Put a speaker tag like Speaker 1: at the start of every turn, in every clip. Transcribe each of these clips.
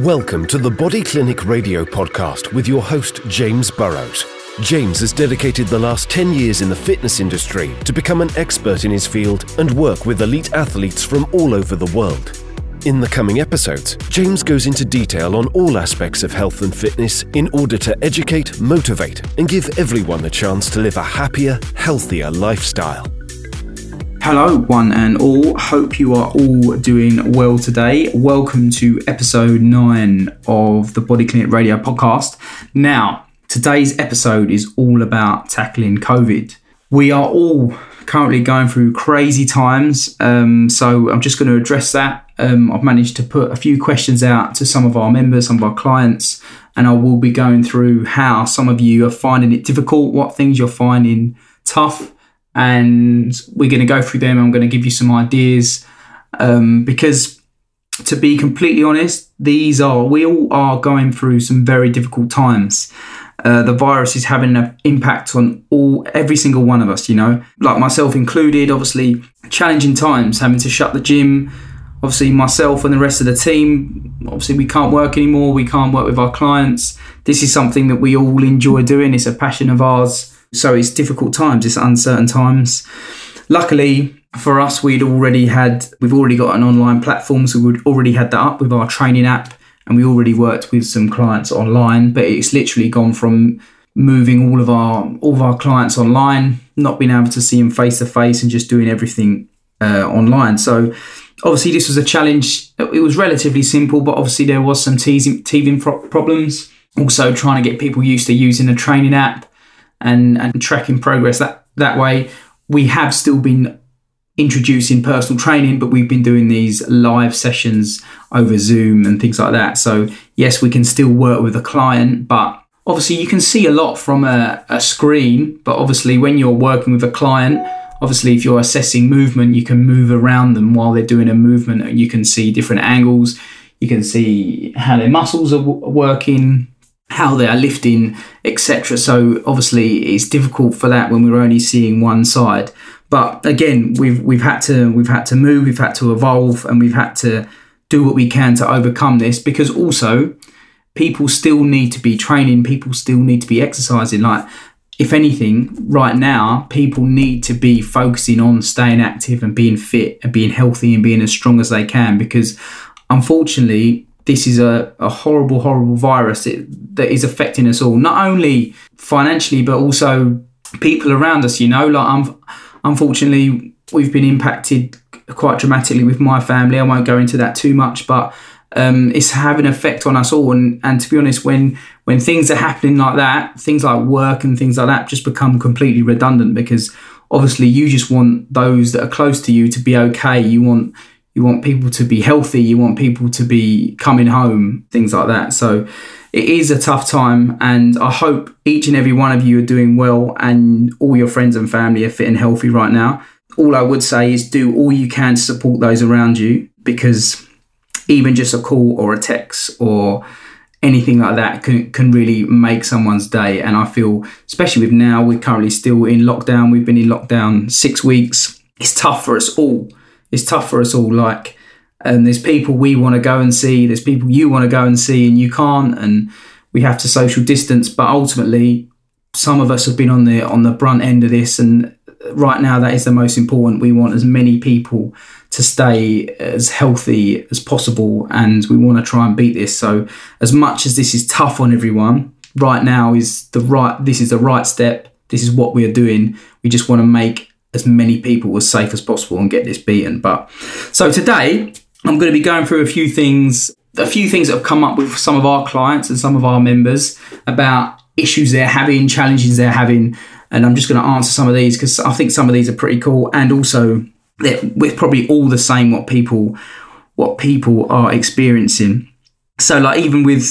Speaker 1: Welcome to the Body Clinic Radio podcast with your host, James Burrows. James has dedicated the last 10 years in the fitness industry to become an expert in his field and work with elite athletes from all over the world. In the coming episodes, James goes into detail on all aspects of health and fitness in order to educate, motivate, and give everyone the chance to live a happier, healthier lifestyle.
Speaker 2: Hello, one and all. Hope you are all doing well today. Welcome to episode nine of the Body Clinic Radio podcast. Now, today's episode is all about tackling COVID. We are all currently going through crazy times, um, so I'm just going to address that. Um, I've managed to put a few questions out to some of our members, some of our clients, and I will be going through how some of you are finding it difficult, what things you're finding tough and we're going to go through them. I'm going to give you some ideas um, because, to be completely honest, these are we all are going through some very difficult times. Uh, the virus is having an impact on all every single one of us. You know, like myself included. Obviously, challenging times, having to shut the gym. Obviously, myself and the rest of the team. Obviously, we can't work anymore. We can't work with our clients. This is something that we all enjoy doing. It's a passion of ours so it's difficult times, it's uncertain times. Luckily for us, we'd already had, we've already got an online platform, so we'd already had that up with our training app, and we already worked with some clients online. But it's literally gone from moving all of our all of our clients online, not being able to see them face to face, and just doing everything uh, online. So obviously this was a challenge. It was relatively simple, but obviously there was some teething, teething problems. Also trying to get people used to using a training app and, and tracking progress that, that way. We have still been introducing personal training, but we've been doing these live sessions over Zoom and things like that. So, yes, we can still work with a client, but obviously you can see a lot from a, a screen. But obviously, when you're working with a client, obviously if you're assessing movement, you can move around them while they're doing a movement and you can see different angles. You can see how their muscles are w- working, how they are lifting, etc. So obviously it's difficult for that when we're only seeing one side. But again, we've we've had to we've had to move, we've had to evolve, and we've had to do what we can to overcome this because also people still need to be training, people still need to be exercising. Like if anything, right now, people need to be focusing on staying active and being fit and being healthy and being as strong as they can because unfortunately this is a, a horrible, horrible virus that, that is affecting us all, not only financially, but also people around us. You know, like I'm, unfortunately, we've been impacted quite dramatically with my family. I won't go into that too much, but um, it's having an effect on us all. And, and to be honest, when when things are happening like that, things like work and things like that just become completely redundant because obviously you just want those that are close to you to be okay. You want you want people to be healthy, you want people to be coming home, things like that. So it is a tough time, and I hope each and every one of you are doing well and all your friends and family are fit and healthy right now. All I would say is do all you can to support those around you because even just a call or a text or anything like that can, can really make someone's day. And I feel, especially with now, we're currently still in lockdown, we've been in lockdown six weeks. It's tough for us all it's tough for us all. Like, and there's people we want to go and see, there's people you want to go and see, and you can't, and we have to social distance. But ultimately, some of us have been on the on the brunt end of this, and right now that is the most important. We want as many people to stay as healthy as possible, and we want to try and beat this. So, as much as this is tough on everyone, right now is the right. This is the right step. This is what we are doing. We just want to make as many people as safe as possible and get this beaten. But so today I'm going to be going through a few things, a few things that have come up with some of our clients and some of our members about issues they're having, challenges they're having, and I'm just going to answer some of these because I think some of these are pretty cool, and also we're probably all the same what people what people are experiencing. So like even with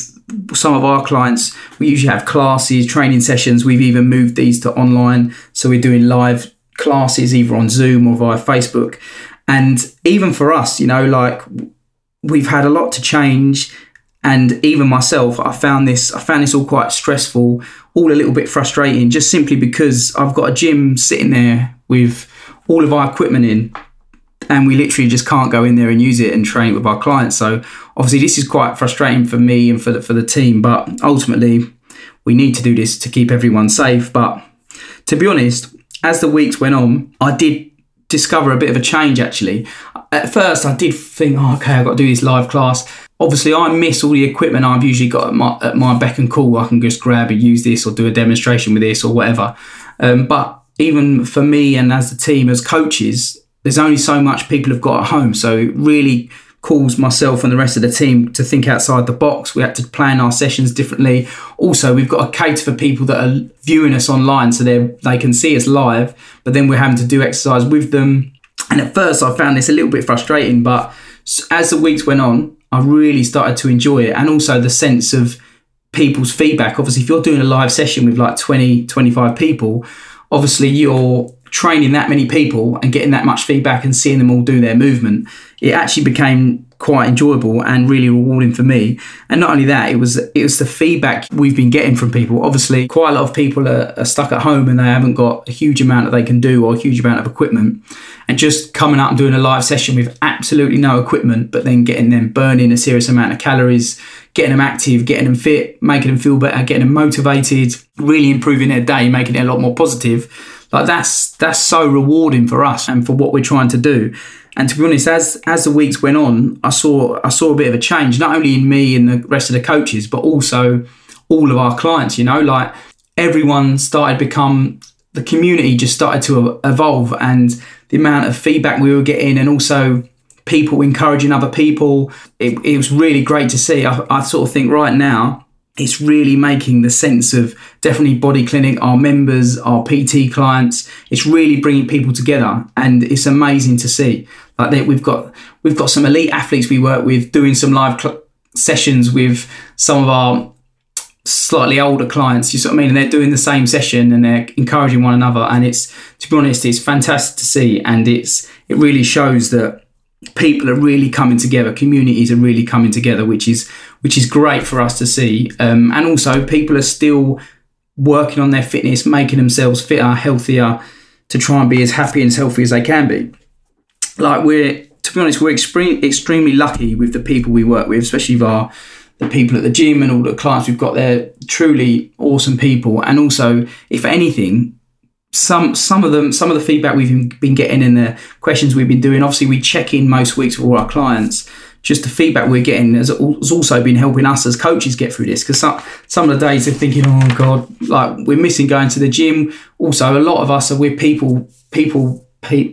Speaker 2: some of our clients, we usually have classes, training sessions. We've even moved these to online, so we're doing live classes either on Zoom or via Facebook. And even for us, you know, like we've had a lot to change. And even myself, I found this, I found this all quite stressful, all a little bit frustrating, just simply because I've got a gym sitting there with all of our equipment in. and we literally just can't go in there and use it and train it with our clients. So obviously this is quite frustrating for me and for the, for the team, but ultimately we need to do this to keep everyone safe. But to be honest, as the weeks went on, I did discover a bit of a change actually. At first, I did think, oh, okay, I've got to do this live class. Obviously, I miss all the equipment I've usually got at my, at my beck and call. I can just grab and use this or do a demonstration with this or whatever. Um, but even for me and as the team, as coaches, there's only so much people have got at home. So really calls myself and the rest of the team to think outside the box. We had to plan our sessions differently. Also, we've got to cater for people that are viewing us online so they they can see us live, but then we're having to do exercise with them. And at first, I found this a little bit frustrating, but as the weeks went on, I really started to enjoy it, and also the sense of people's feedback. Obviously, if you're doing a live session with like 20, 25 people, obviously you're training that many people and getting that much feedback and seeing them all do their movement, it actually became quite enjoyable and really rewarding for me. And not only that, it was it was the feedback we've been getting from people. Obviously, quite a lot of people are, are stuck at home and they haven't got a huge amount that they can do or a huge amount of equipment. And just coming out and doing a live session with absolutely no equipment, but then getting them burning a serious amount of calories, getting them active, getting them fit, making them feel better, getting them motivated, really improving their day, making it a lot more positive like that's that's so rewarding for us and for what we're trying to do. And to be honest, as as the weeks went on, I saw I saw a bit of a change, not only in me and the rest of the coaches, but also all of our clients. You know, like everyone started become the community just started to evolve, and the amount of feedback we were getting, and also people encouraging other people, it, it was really great to see. I, I sort of think right now it's really making the sense of definitely body clinic our members our pt clients. It's really bringing people together and it's amazing to see. Like they, we've got we've got some elite athletes we work with doing some live cl- sessions with some of our slightly older clients you see what i mean? And they're doing the same session and they're encouraging one another and it's to be honest it's fantastic to see and it's it really shows that people are really coming together communities are really coming together which is which is great for us to see. Um, and also people are still working on their fitness making themselves fitter healthier to try and be as happy and as healthy as they can be. Like we're to be honest we're extreme, extremely lucky with the people we work with especially our the people at the gym and all the clients we've got there truly awesome people. And also if anything some some of them some of the feedback we've been getting in the questions we've been doing obviously we check in most weeks with all our clients. Just the feedback we're getting has, also been helping us as coaches get through this because some, some of the days they're thinking oh god like we're missing going to the gym. Also a lot of us are we're people people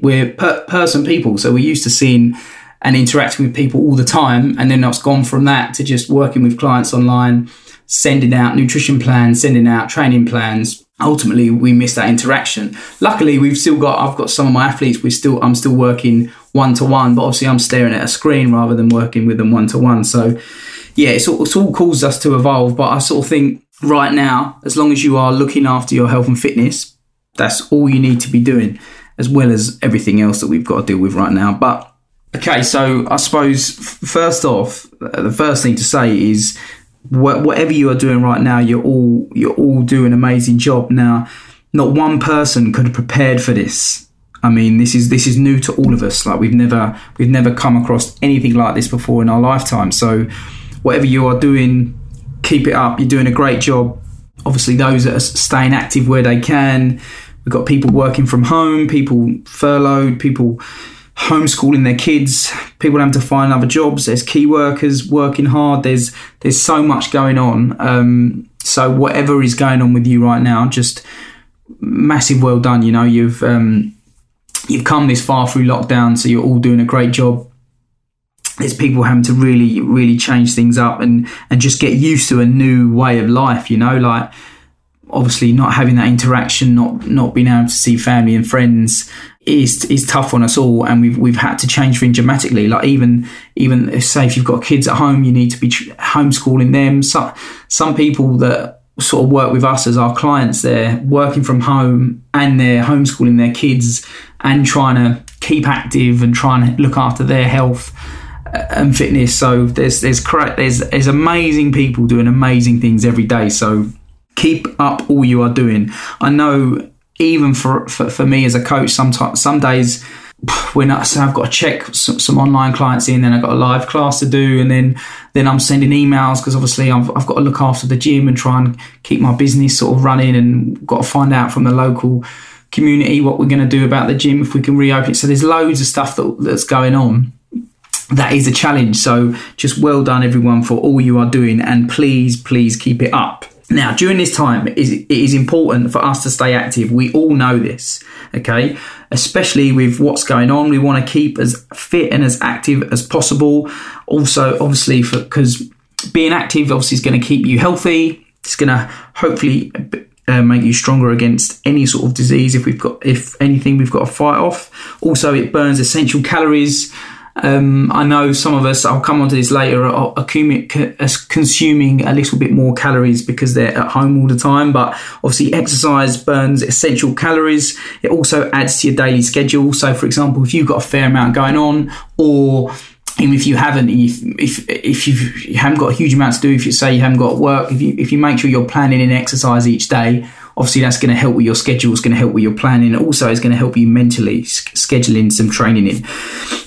Speaker 2: we're per, person people. So we're used to seeing and interacting with people all the time and then it's gone from that to just working with clients online sending out nutrition plans sending out training plans ultimately we miss that interaction. Luckily, we've still got I've got some of my athletes. We still I'm still working one to one, but obviously I'm staring at a screen rather than working with them one to one. So yeah, it's all, it's all caused us to evolve. But I sort of think right now, as long as you are looking after your health and fitness, that's all you need to be doing, as well as everything else that we've got to deal with right now. But okay, so I suppose first off, the first thing to say is whatever you are doing right now, you're all you're all doing an amazing job. Now, not one person could have prepared for this. I mean, this is this is new to all of us. Like we've never we've never come across anything like this before in our lifetime. So, whatever you are doing, keep it up. You're doing a great job. Obviously, those that are staying active where they can. We've got people working from home, people furloughed, people homeschooling their kids, people having to find other jobs. There's key workers working hard. There's there's so much going on. Um, so whatever is going on with you right now, just massive well done. You know you've um, you've come this far through lockdown, so you're all doing a great job. There's people having to really really change things up and and just get used to a new way of life. You know like obviously not having that interaction, not not being able to see family and friends is is tough on us all, and we've we've had to change things dramatically. Like even even say if you've got kids at home, you need to be homeschooling them. Some some people that sort of work with us as our clients, they're working from home and they're homeschooling their kids and trying to keep active and trying to look after their health uh, and fitness. So there's there's there's there's amazing people doing amazing things every day. So keep up all you are doing. I know even for, for, for me as a coach, sometimes some days when I so I've got to check some, some, online clients in, then I've got a live class to do, and then then I'm sending emails because obviously I've, I've got to look after the gym and try and keep my business sort of running, and got to find out from the local community what we're going to do about the gym if we can reopen it. So there's loads of stuff that, that's going on. That is a challenge. So just well done everyone for all you are doing, and please please keep it up. Now, during this time, it is important for us to stay active. We all know this, okay? Especially with what's going on, we want to keep as fit and as active as possible. Also, obviously, because being active obviously is going to keep you healthy. It's going to hopefully uh, make you stronger against any sort of disease. If we've got, if anything, we've got to fight off. Also, it burns essential calories. Um, I know some of us, I'll come on to this later, are, consuming a little bit more calories because they're at home all the time. But obviously, exercise burns essential calories. It also adds to your daily schedule. So, for example, if you've got a fair amount going on, or even if you haven't, if if if you haven't got a huge amount to do, if you say you haven't got work, if you if you make sure you're planning in exercise each day, obviously that's going to help with your schedule. It's going to help with your planning. Also, it's going to help you mentally scheduling some training in.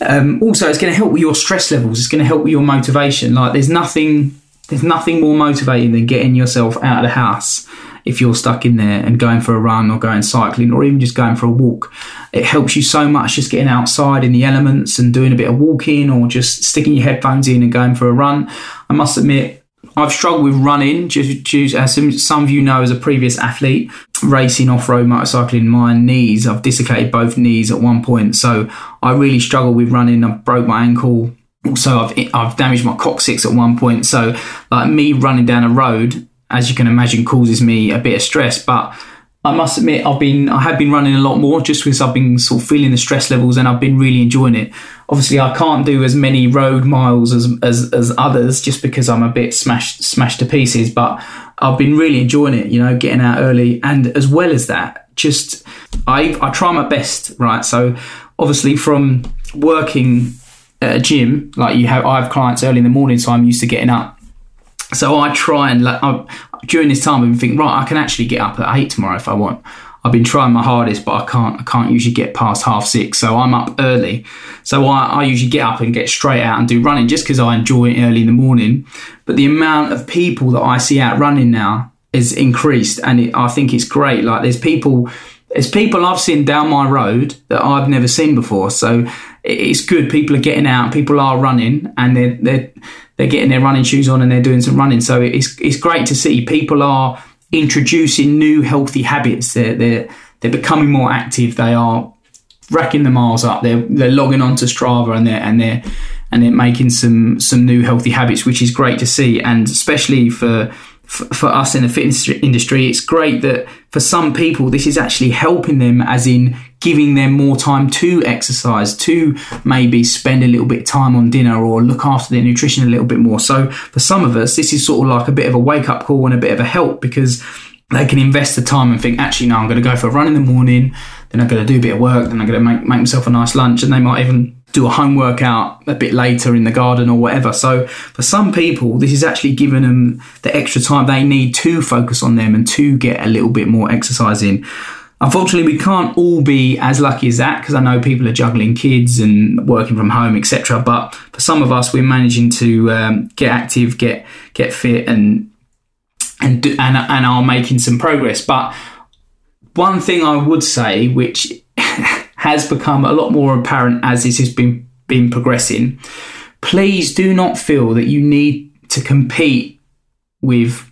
Speaker 2: Um, also, it's going to help with your stress levels. It's going to help with your motivation. Like there's nothing, there's nothing more motivating than getting yourself out of the house if you're stuck in there and going for a run or going cycling or even just going for a walk. It helps you so much just getting outside in the elements and doing a bit of walking or just sticking your headphones in and going for a run. I must admit, I've struggled with running, as some, some of you know, as a previous athlete, racing off road motorcycling. My knees, I've dislocated both knees at one point, so I really struggle with running. I broke my ankle. Also, I've I've damaged my coccyx at one point. So, like me running down a road, as you can imagine, causes me a bit of stress. But I must admit, I've been I have been running a lot more just because I've been sort of feeling the stress levels and I've been really enjoying it. Obviously, I can't do as many road miles as as, as others just because I'm a bit smashed smashed to pieces. But I've been really enjoying it, you know, getting out early and as well as that, just I I try my best, right? So obviously from working at a gym, like you have, I have clients early in the morning, so I'm used to getting up so I try and like I, during this time, been thinking, right, I can actually get up at eight tomorrow if I want. I've been trying my hardest, but I can't. I can't usually get past half six, so I'm up early. So I, I usually get up and get straight out and do running just because I enjoy it early in the morning. But the amount of people that I see out running now is increased, and it, I think it's great. Like there's people, there's people I've seen down my road that I've never seen before. So it's good. People are getting out, people are running, and they're they're they're getting their running shoes on and they're doing some running. So it's it's great to see people are introducing new healthy habits. They're they're they're becoming more active. They are racking the miles up. They're they're logging onto Strava and they're and they're and they're making some some new healthy habits, which is great to see. And especially for us in the fitness industry, it's great that for some people, this is actually helping them, as in giving them more time to exercise, to maybe spend a little bit of time on dinner or look after their nutrition a little bit more. So for some of us, this is sort of like a bit of a wake up call and a bit of a help because they can invest the time and think, actually, no, I'm going to go for a run in the morning, then I'm going to do a bit of work, then I'm going to make, make myself a nice lunch, and they might even do a home workout a bit later in the garden or whatever. So for some people, this is actually giving them the extra time they need to focus on them and to get a little bit more exercise in. Unfortunately, we can't all be as lucky as that because I know people are juggling kids and working from home, etc. But for some of us, we're managing to um, get active, get get fit, and and do, and and are making some progress. But one thing I would say, which has become a lot more apparent as this has been been progressing. Please do not feel that you need to compete with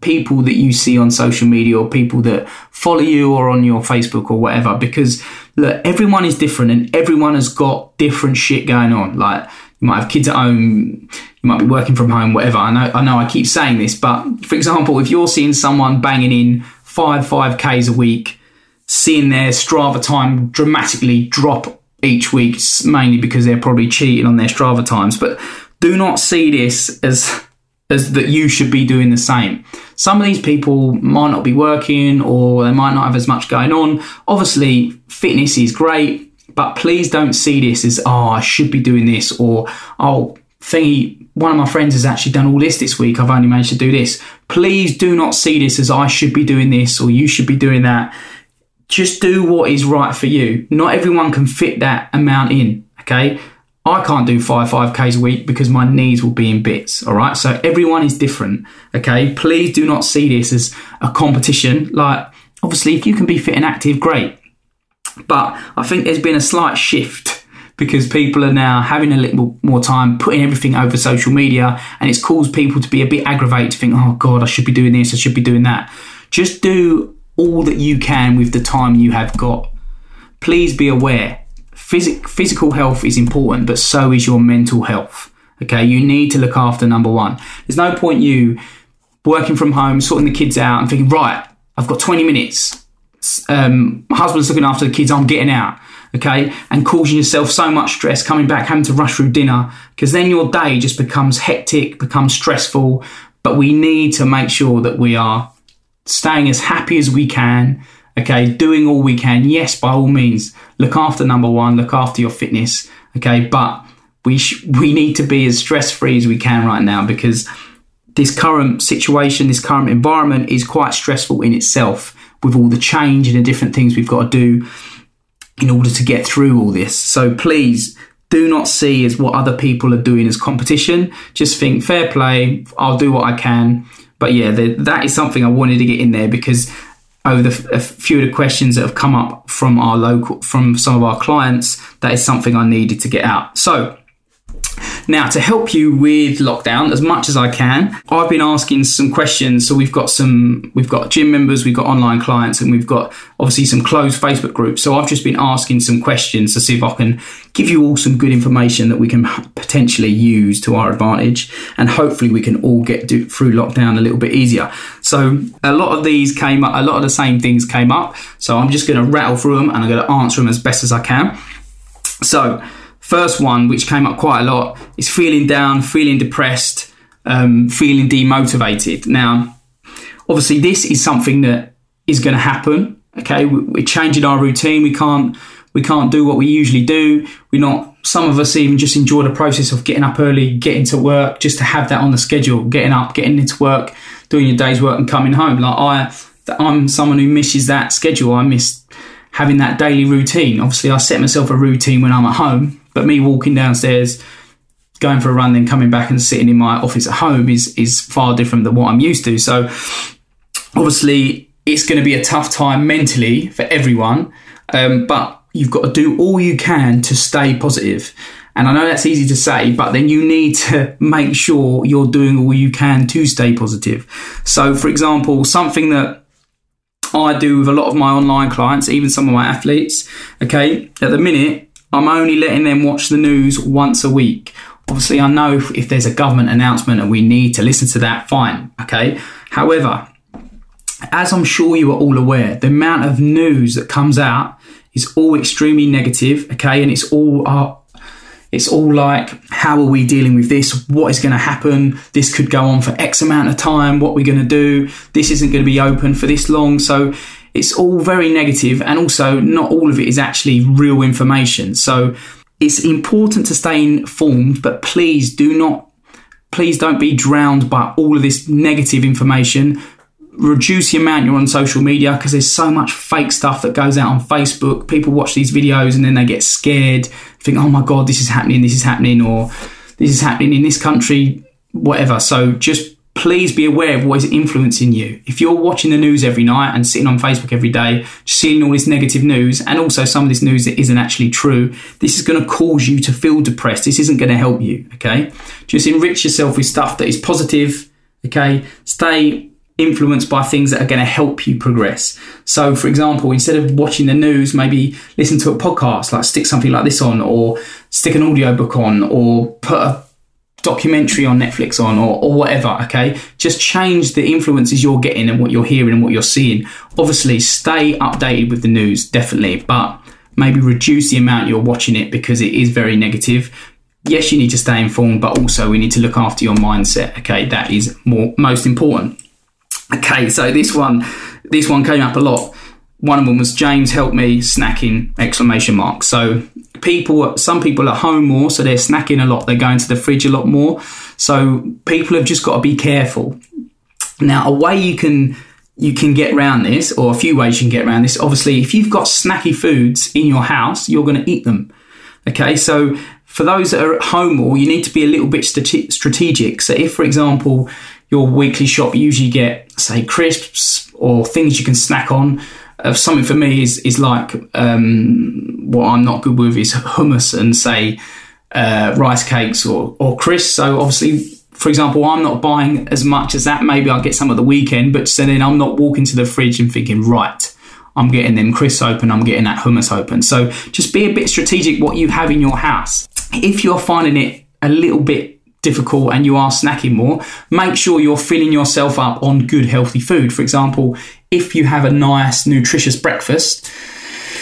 Speaker 2: people that you see on social media or people that follow you or on your Facebook or whatever because look everyone is different and everyone has got different shit going on like you might have kids at home you might be working from home whatever I know I know I keep saying this but for example if you're seeing someone banging in 5 5k's a week seeing their Strava time dramatically drop each week, mainly because they're probably cheating on their Strava times. But do not see this as as that you should be doing the same. Some of these people might not be working or they might not have as much going on. Obviously, fitness is great, but please don't see this as oh, I should be doing this or oh, thingy. One of my friends has actually done all this this week. I've only managed to do this. Please do not see this as I should be doing this or you should be doing that just do what is right for you. Not everyone can fit that amount in, okay? I can't do five 5Ks a week because my knees will be in bits, all right? So everyone is different, okay? Please do not see this as a competition. Like, obviously, if you can be fit and active, great. But I think there's been a slight shift because people are now having a little more time putting everything over social media and it's caused people to be a bit aggravated to think, oh God, I should be doing this, I should be doing that. Just do all that you can with the time you have got. Please be aware Physic- physical health is important, but so is your mental health. Okay, you need to look after number one. There's no point you working from home, sorting the kids out, and thinking, right, I've got 20 minutes. Um, my husband's looking after the kids, I'm getting out. Okay, and causing yourself so much stress, coming back, having to rush through dinner, because then your day just becomes hectic, becomes stressful. But we need to make sure that we are staying as happy as we can, okay, doing all we can. Yes, by all means, look after number one, look after your fitness, okay, but we sh- we need to be as stress free as we can right now because this current situation, this current environment is quite stressful in itself with all the change and the different things we've got to do in order to get through all this. So please do not see as what other people are doing as competition. Just think fair play, I'll do what I can. But yeah, the, that is something I wanted to get in there because over the, a few of the questions that have come up from our local, from some of our clients, that is something I needed to get out. So now, to help you with lockdown as much as I can, I've been asking some questions. So we've got some, we've got gym members, we've got online clients, and we've got obviously some closed Facebook groups. So I've just been asking some questions to see if I can give you all some good information that we can potentially use to our advantage, and hopefully we can all get do, through lockdown a little bit easier. So a lot of these came up, a lot of the same things came up. So I'm just going to rattle through them and I'm going to answer them as best as I can. So First one, which came up quite a lot, is feeling down, feeling depressed, um, feeling demotivated. Now, obviously, this is something that is going to happen. Okay, we're changing our routine. We can't we can't do what we usually do. We're not. Some of us even just enjoy the process of getting up early, getting to work, just to have that on the schedule. Getting up, getting into work, doing your day's work, and coming home. Like I, I'm someone who misses that schedule. I miss having that daily routine. Obviously, I set myself a routine when I'm at home, but me walking downstairs, going for a run, then coming back and sitting in my office at home is is far different than what I'm used to. So obviously, it's going to be a tough time mentally for everyone, um, but you've got to do all you can to stay positive. And I know that's easy to say, but then you need to make sure you're doing all you can to stay positive. So, for example, something that I do with a lot of my online clients, even some of my athletes, okay, at the minute, I'm only letting them watch the news once a week. Obviously, I know if, there's a government announcement and we need to listen to that, fine. Okay. However, as I'm sure you are all aware, the amount of news that comes out is all extremely negative. Okay. And it's all, uh, it's all like, how are we dealing with this? What is going to happen? This could go on for X amount of time. What we're we going to do? This isn't going to be open for this long. So it's all very negative and also not all of it is actually real information. So it's important to stay informed, but please do not, please don't be drowned by all of this negative information. Reduce the amount you're on social media because there's so much fake stuff that goes out on Facebook. People watch these videos and then they get scared, think, oh my God, this is happening, this is happening, or this is happening in this country, whatever. So just please be aware of what is influencing you. If you're watching the news every night and sitting on Facebook every day, seeing all this negative news and also some of this news that isn't actually true, this is going to cause you to feel depressed. This isn't going to help you, okay? Just enrich yourself with stuff that is positive, okay? Stay influenced by things that are going to help you progress. So, for example, instead of watching the news, maybe listen to a podcast, like stick something like this on, or stick an audiobook on, or put a documentary on Netflix on or, or whatever, okay? Just change the influences you're getting and what you're hearing and what you're seeing. Obviously, stay updated with the news, definitely, but maybe reduce the amount you're watching it because it is very negative. Yes, you need to stay informed, but also we need to look after your mindset, okay? That is more most important. Okay, so this one this one came up a lot. One of them was James help me snacking exclamation mark. So people, some people are home more, so they're snacking a lot. They're going to the fridge a lot more. So people have just got to be careful. Now, a way you can you can get around this, or a few ways you can get around this. Obviously, if you've got snacky foods in your house, you're going to eat them. Okay, so for those that are at home more, you need to be a little bit strategic. So, if, for example, your weekly shop usually get, say, crisps or things you can snack on, uh, something for me is is like um, what I'm not good with is hummus and say uh, rice cakes or or crisps. So obviously for example, I'm not buying as much as that. Maybe I'll get some at the weekend, but so then I'm not walking to the fridge and thinking, right, I'm getting them crisps open, I'm getting that hummus open. So just be a bit strategic what you have in your house. If you're finding it a little bit difficult and you are snacking more, make sure you're filling yourself up on good, healthy food. For example, if you have a nice, nutritious breakfast,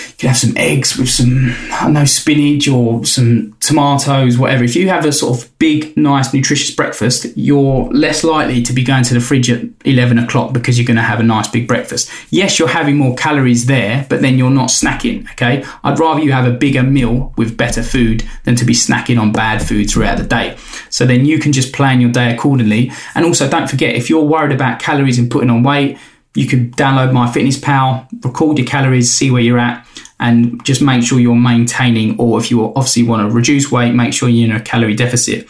Speaker 2: you can have some eggs with some, I know, spinach or some tomatoes, whatever. If you have a sort of big, nice, nutritious breakfast, you're less likely to be going to the fridge at 11 o'clock because you're going to have a nice big breakfast. Yes, you're having more calories there, but then you're not snacking, okay? I'd rather you have a bigger meal with better food than to be snacking on bad food throughout the day. So then you can just plan your day accordingly. And also, don't forget, if you're worried about calories and putting on weight, you could download MyFitnessPal record your calories, see where you're at and just make sure you're maintaining, or if you obviously want to reduce weight, make sure you're in a calorie deficit.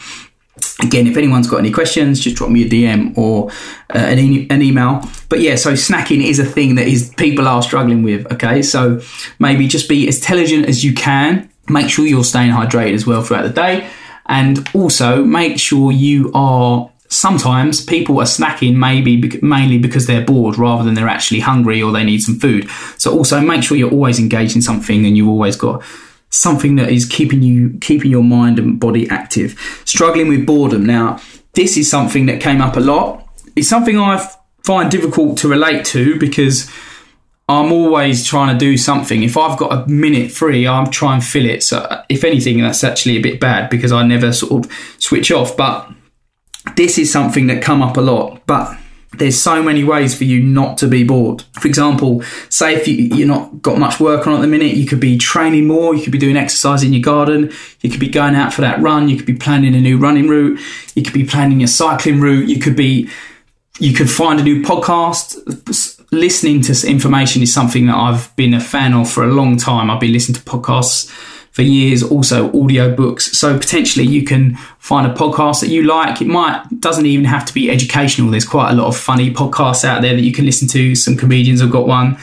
Speaker 2: Again, if anyone's got any questions, just drop me a DM or uh, an, e- an email. But yeah, so snacking is a thing that is people are struggling with. Okay, so maybe just be as intelligent as you can. Make sure you're staying hydrated as well throughout the day, and also make sure you are sometimes people are snacking maybe mainly because they're bored rather than they're actually hungry or they need some food. So also make sure you're always engaged in something and you've always got something that is keeping you keeping your mind and body active. Struggling with boredom. Now, this is something that came up a lot. It's something I find difficult to relate to because I'm always trying to do something. If I've got a minute free, I'm trying to fill it. So, if anything, that's actually a bit bad because I never sort of switch off. But this is something that come up a lot, but there's so many ways for you not to be bored. For example, say if you, you're not got much work on at the minute, you could be training more, you could be doing exercise in your garden, you could be going out for that run, you could be planning a new running route, you could be planning your cycling route, you could be you could find a new podcast. Listening to information is something that I've been a fan of for a long time. I've been listening to podcasts for years, also audiobooks. So potentially you can find a podcast that you like. It might doesn't even have to be educational. There's quite a lot of funny podcasts out there that you can listen to. Some comedians have got one.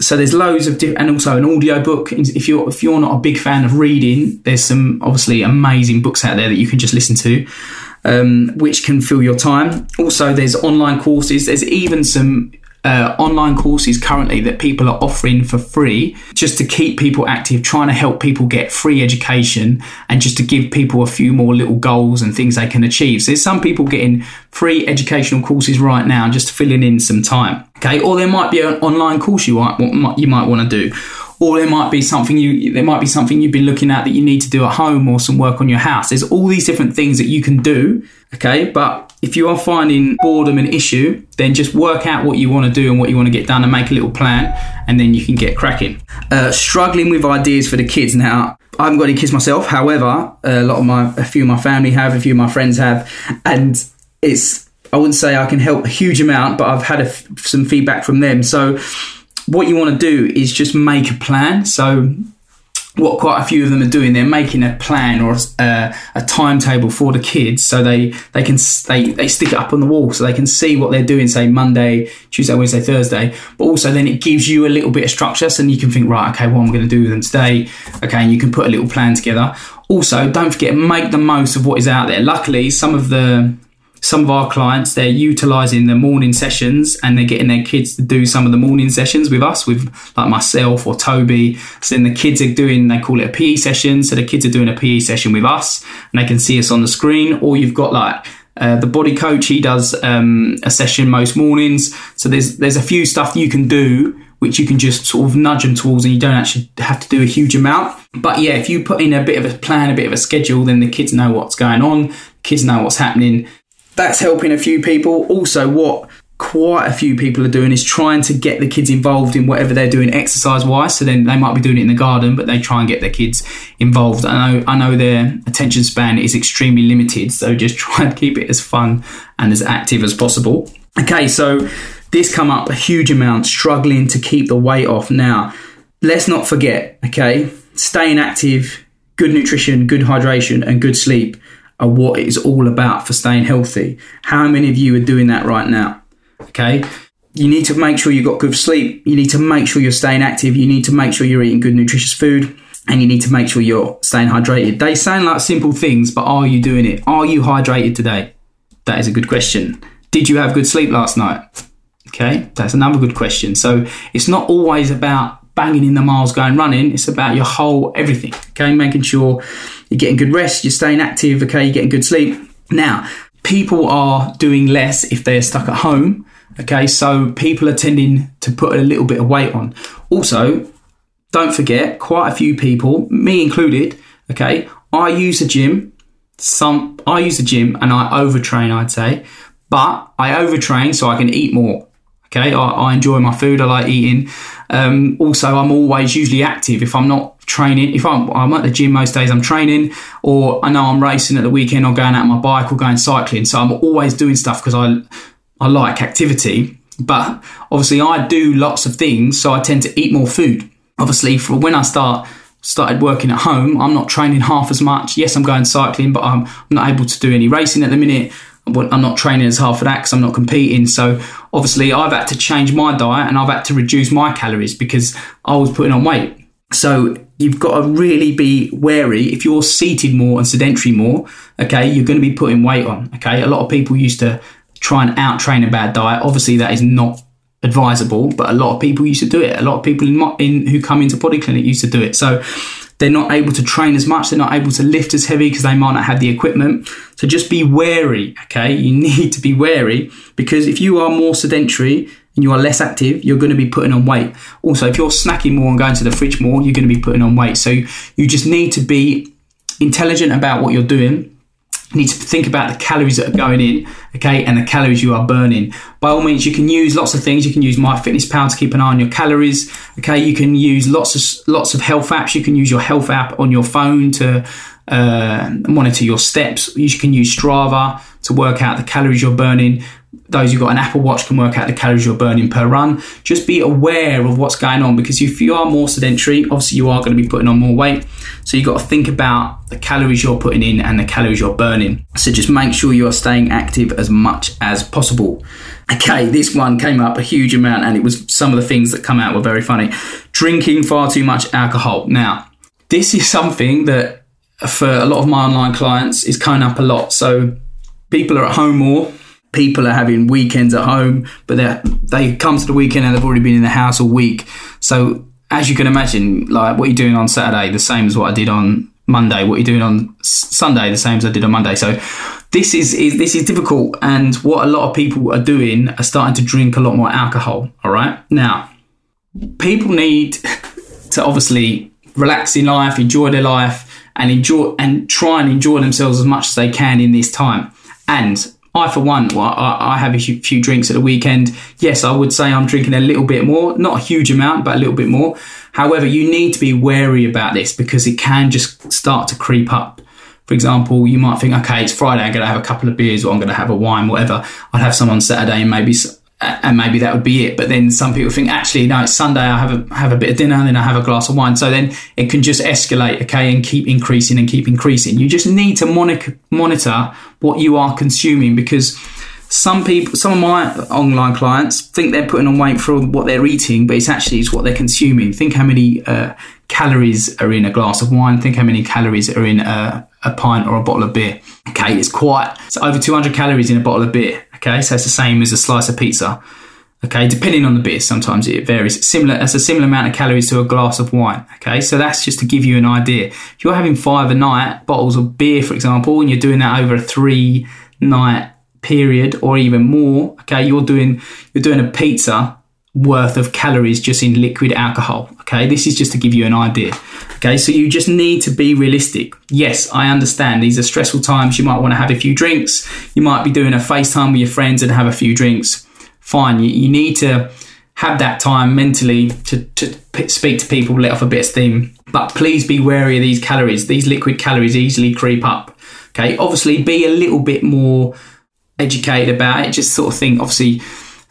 Speaker 2: So there's loads of and also an audiobook. If you're if you're not a big fan of reading, there's some obviously amazing books out there that you can just listen to. Um, which can fill your time. Also, there's online courses. There's even some uh, online courses currently that people are offering for free just to keep people active, trying to help people get free education and just to give people a few more little goals and things they can achieve. So there's some people getting free educational courses right now just filling in some time. Okay, or there might be an online course you might you might want to do or there might be something you there might be something you've been looking at that you need to do at home or some work on your house. There's all these different things that you can do okay? But if you are finding boredom an issue then just work out what you want to do and what you want to get done and make a little plan and then you can get cracking. Uh, struggling with ideas for the kids. Now I haven't got any kids myself. However a lot of my a few of my family have a few of my friends have. And it's I wouldn't say I can help a huge amount but I've had some feedback from them. So what you want to do is just make a plan. So what quite a few of them are doing, they're making a plan or a, a, timetable for the kids, so they they can they they stick it up on the wall so they can see what they're doing. Say Monday, Tuesday, Wednesday, Thursday. But also then it gives you a little bit of structure, so you can think right, okay, what I'm going to do with them today. Okay, and you can put a little plan together. Also, don't forget make the most of what is out there. Luckily, some of the some of our clients they're utilizing the morning sessions and they're getting their kids to do some of the morning sessions with us with like myself or toby. So then the kids are doing they call it a pe session. So the kids are doing a pe session with us and they can see us on the screen. Or you've got like uh, the body coach he does um, a session most mornings. So there's there's a few stuff you can do which you can just sort of nudge them towards and you don't actually have to do a huge amount. But yeah if you put in a bit of a plan a bit of a schedule then the kids know what's going on. Kids know what's happening that's helping a few people. Also, what quite a few people are doing is trying to get the kids involved in whatever they're doing exercise wise. So then they might be doing it in the garden, but they try and get their kids involved. I know I know their attention span is extremely limited, so just try and keep it as fun and as active as possible. Okay, so this come up a huge amount, struggling to keep the weight off. Now, let's not forget, okay, staying active, good nutrition, good hydration, and good sleep are what it's all about for staying healthy. How many of you are doing that right now? Okay. You need to make sure you've got good sleep. You need to make sure you're staying active. You need to make sure you're eating good, nutritious food. And you need to make sure you're staying hydrated. They sound like simple things, but are you doing it? Are you hydrated today? That is a good question. Did you have good sleep last night? Okay, that's another good question. So it's not always about banging in the miles going running. It's about your whole everything. Okay, making sure you're getting good rest, you're staying active. Okay, you're getting good sleep. Now, people are doing less if they're stuck at home. Okay, so people are tending to put a little bit of weight on. Also, don't forget, quite a few people, me included. Okay, I use a gym. Some I use a gym and I overtrain. I'd say, but I overtrain so I can eat more. Okay, I, I enjoy my food. I like eating. Um, also, I'm always usually active. If I'm not training, if I'm, I'm, at the gym most days, I'm training, or I know I'm racing at the weekend, or going out on my bike, or going cycling. So I'm always doing stuff because I I like activity. But obviously, I do lots of things, so I tend to eat more food. Obviously, for when I start started working at home, I'm not training half as much. Yes, I'm going cycling, but I'm, I'm not able to do any racing at the minute. I'm not training as hard for that because I'm not competing. So obviously, I've had to change my diet and I've had to reduce my calories because I was putting on weight. So you've got to really be wary. If you're seated more and sedentary more, okay, you're going to be putting weight on. Okay, a lot of people used to try and out train a bad diet. Obviously, that is not advisable, but a lot of people used to do it. A lot of people in, in who come into body clinic used to do it. So they're not able to train as much. They're not able to lift as heavy because they might not have the equipment. So just be wary, okay? You need to be wary because if you are more sedentary and you are less active, you're going to be putting on weight. Also, if you're snacking more and going to the fridge more, you're going to be putting on weight. So you just need to be intelligent about what you're doing you need to think about the calories that are going in, okay, and the calories you are burning. By all means, you can use lots of things. You can use MyFitnessPal to keep an eye on your calories, okay. You can use lots of lots of health apps. You can use your health app on your phone to uh, monitor your steps. You can use Strava to work out the calories you're burning those who've got an Apple Watch can work out the calories you're burning per run. Just be aware of what's going on because if you are more sedentary, obviously you are going to be putting on more weight. So you've got to think about the calories you're putting in and the calories you're burning. So just make sure you are staying active as much as possible. Okay, this one came up a huge amount and it was some of the things that come out were very funny. Drinking far too much alcohol. Now, this is something that for a lot of my online clients is coming up a lot. So people are at home more people are having weekends at home, but they they come to the weekend and they've already been in the house all week. So as you can imagine, like what you're doing on Saturday, the same as what I did on Monday. What you're doing on Sunday, the same as I did on Monday. So this is, is this is difficult, and what a lot of people are doing are starting to drink a lot more alcohol. All right, now people need to obviously relax in life, enjoy their life, and enjoy and try and enjoy themselves as much as they can in this time. And I, for one, well, I, I, have a few drinks at the weekend. Yes, I would say I'm drinking a little bit more, not a huge amount, but a little bit more. However, you need to be wary about this because it can just start to creep up. For example, you might think, okay, it's Friday, I'm going to have a couple of beers or I'm going to have a wine, whatever. I'd have some on Saturday and maybe and maybe that would be it. But then some people think, actually, no, it's Sunday. I have a have a bit of dinner, and then I have a glass of wine. So then it can just escalate, okay, and keep increasing and keep increasing. You just need to monitor what you are consuming because some people, some of my online clients think they're putting on weight for what they're eating, but it's actually it's what they're consuming. Think how many uh, calories are in a glass of wine. Think how many calories are in a, a pint or a bottle of beer. Okay, it's quite it's over 200 calories in a bottle of beer. Okay, so it's the same as a slice of pizza. Okay, depending on the beer, sometimes it varies. Similar, that's a similar amount of calories to a glass of wine. Okay, so that's just to give you an idea. If you're having five a night bottles of beer, for example, and you're doing that over a three night period or even more, okay, you're doing you're doing a pizza worth of calories just in liquid alcohol. Okay, this is just to give you an idea. Okay, so you just need to be realistic. Yes, I understand these are stressful times. You might want to have a few drinks. You might be doing a FaceTime with your friends and have a few drinks. Fine, you, you need to have that time mentally to, to speak to people, let off a bit of steam. But please be wary of these calories. These liquid calories easily creep up. Okay, obviously be a little bit more educated about it. Just sort of think, obviously,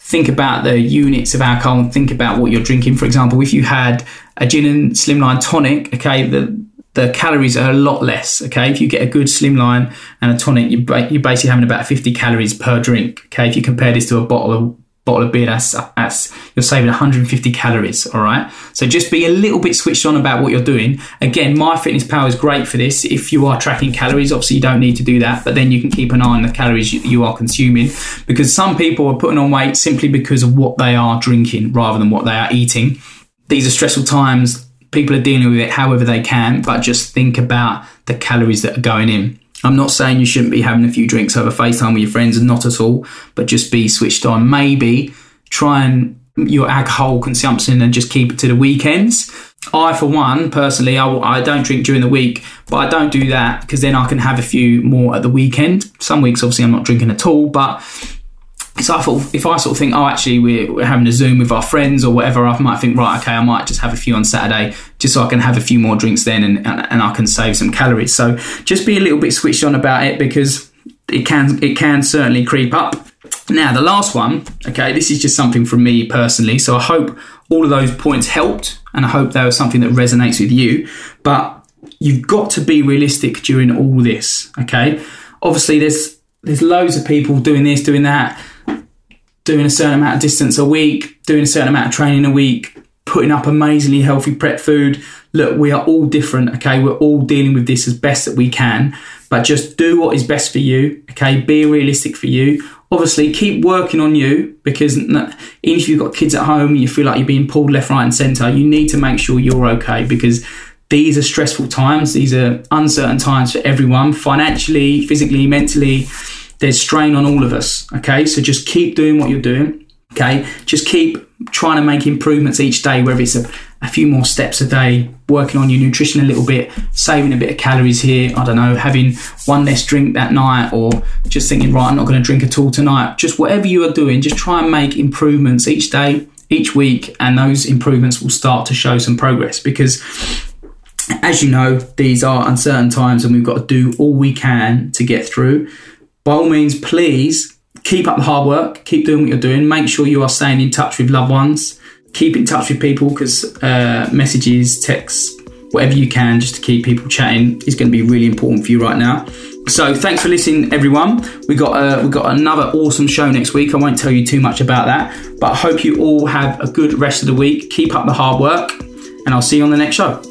Speaker 2: think about the units of alcohol and think about what you're drinking. For example, if you had a gin and slimline tonic, okay, the the calories are a lot less. Okay, if you get a good slimline and a tonic, you're you're basically having about 50 calories per drink. Okay, if you compare this to a bottle of bottle of beer, that's, that's you're saving 150 calories. All right. So just be a little bit switched on about what you're doing. Again, MyFitnessPal is great for this. If you are tracking calories, obviously you don't need to do that, but then you can keep an eye on the calories you, you are consuming because some people are putting on weight simply because of what they are drinking rather than what they are eating. These are stressful times. People are dealing with it however they can, but just think about the calories that are going in. I'm not saying you shouldn't be having a few drinks over FaceTime with your friends, not at all, but just be switched on. Maybe try and your alcohol consumption and just keep it to the weekends. I, for one, personally, I, I don't drink during the week, but I don't do that because then I can have a few more at the weekend. Some weeks, obviously, I'm not drinking at all, but so I thought if I sort of think, oh, actually, we're, having a Zoom with our friends or whatever, I might think, right, okay, I might just have a few on Saturday just so I can have a few more drinks then and, and, and I can save some calories. So just be a little bit switched on about it because it can it can certainly creep up. Now, the last one, okay, this is just something from me personally. So I hope all of those points helped and I hope that was something that resonates with you. But you've got to be realistic during all this, okay? Obviously, there's there's loads of people doing this, doing that doing a certain amount of distance a week, doing a certain amount of training a week, putting up amazingly healthy prep food. Look, we are all different, okay? We're all dealing with this as best that we can, but just do what is best for you, okay? Be realistic for you. Obviously, keep working on you because even if you've got kids at home and you feel like you're being pulled left, right, and centre, you need to make sure you're okay because these are stressful times. These are uncertain times for everyone, financially, physically, mentally there's strain on all of us. Okay, so just keep doing what you're doing. Okay, just keep trying to make improvements each day, whether it's a, a few more steps a day, working on your nutrition a little bit, saving a bit of calories here. I don't know, having one less drink that night, or just thinking, right, I'm not going to drink at all tonight. Just whatever you are doing, just try and make improvements each day, each week, and those improvements will start to show some progress because as you know, these are uncertain times and we've got to do all we can to get through by all means, please keep up the hard work, keep doing what you're doing, make sure you are staying in touch with loved ones, keep in touch with people because uh, messages, texts, whatever you can just to keep people chatting is going to be really important for you right now. So thanks for listening, everyone. We got uh, we got another awesome show next week. I won't tell you too much about that, but I hope you all have a good rest of the week. Keep up the hard work, and I'll see you on the next show.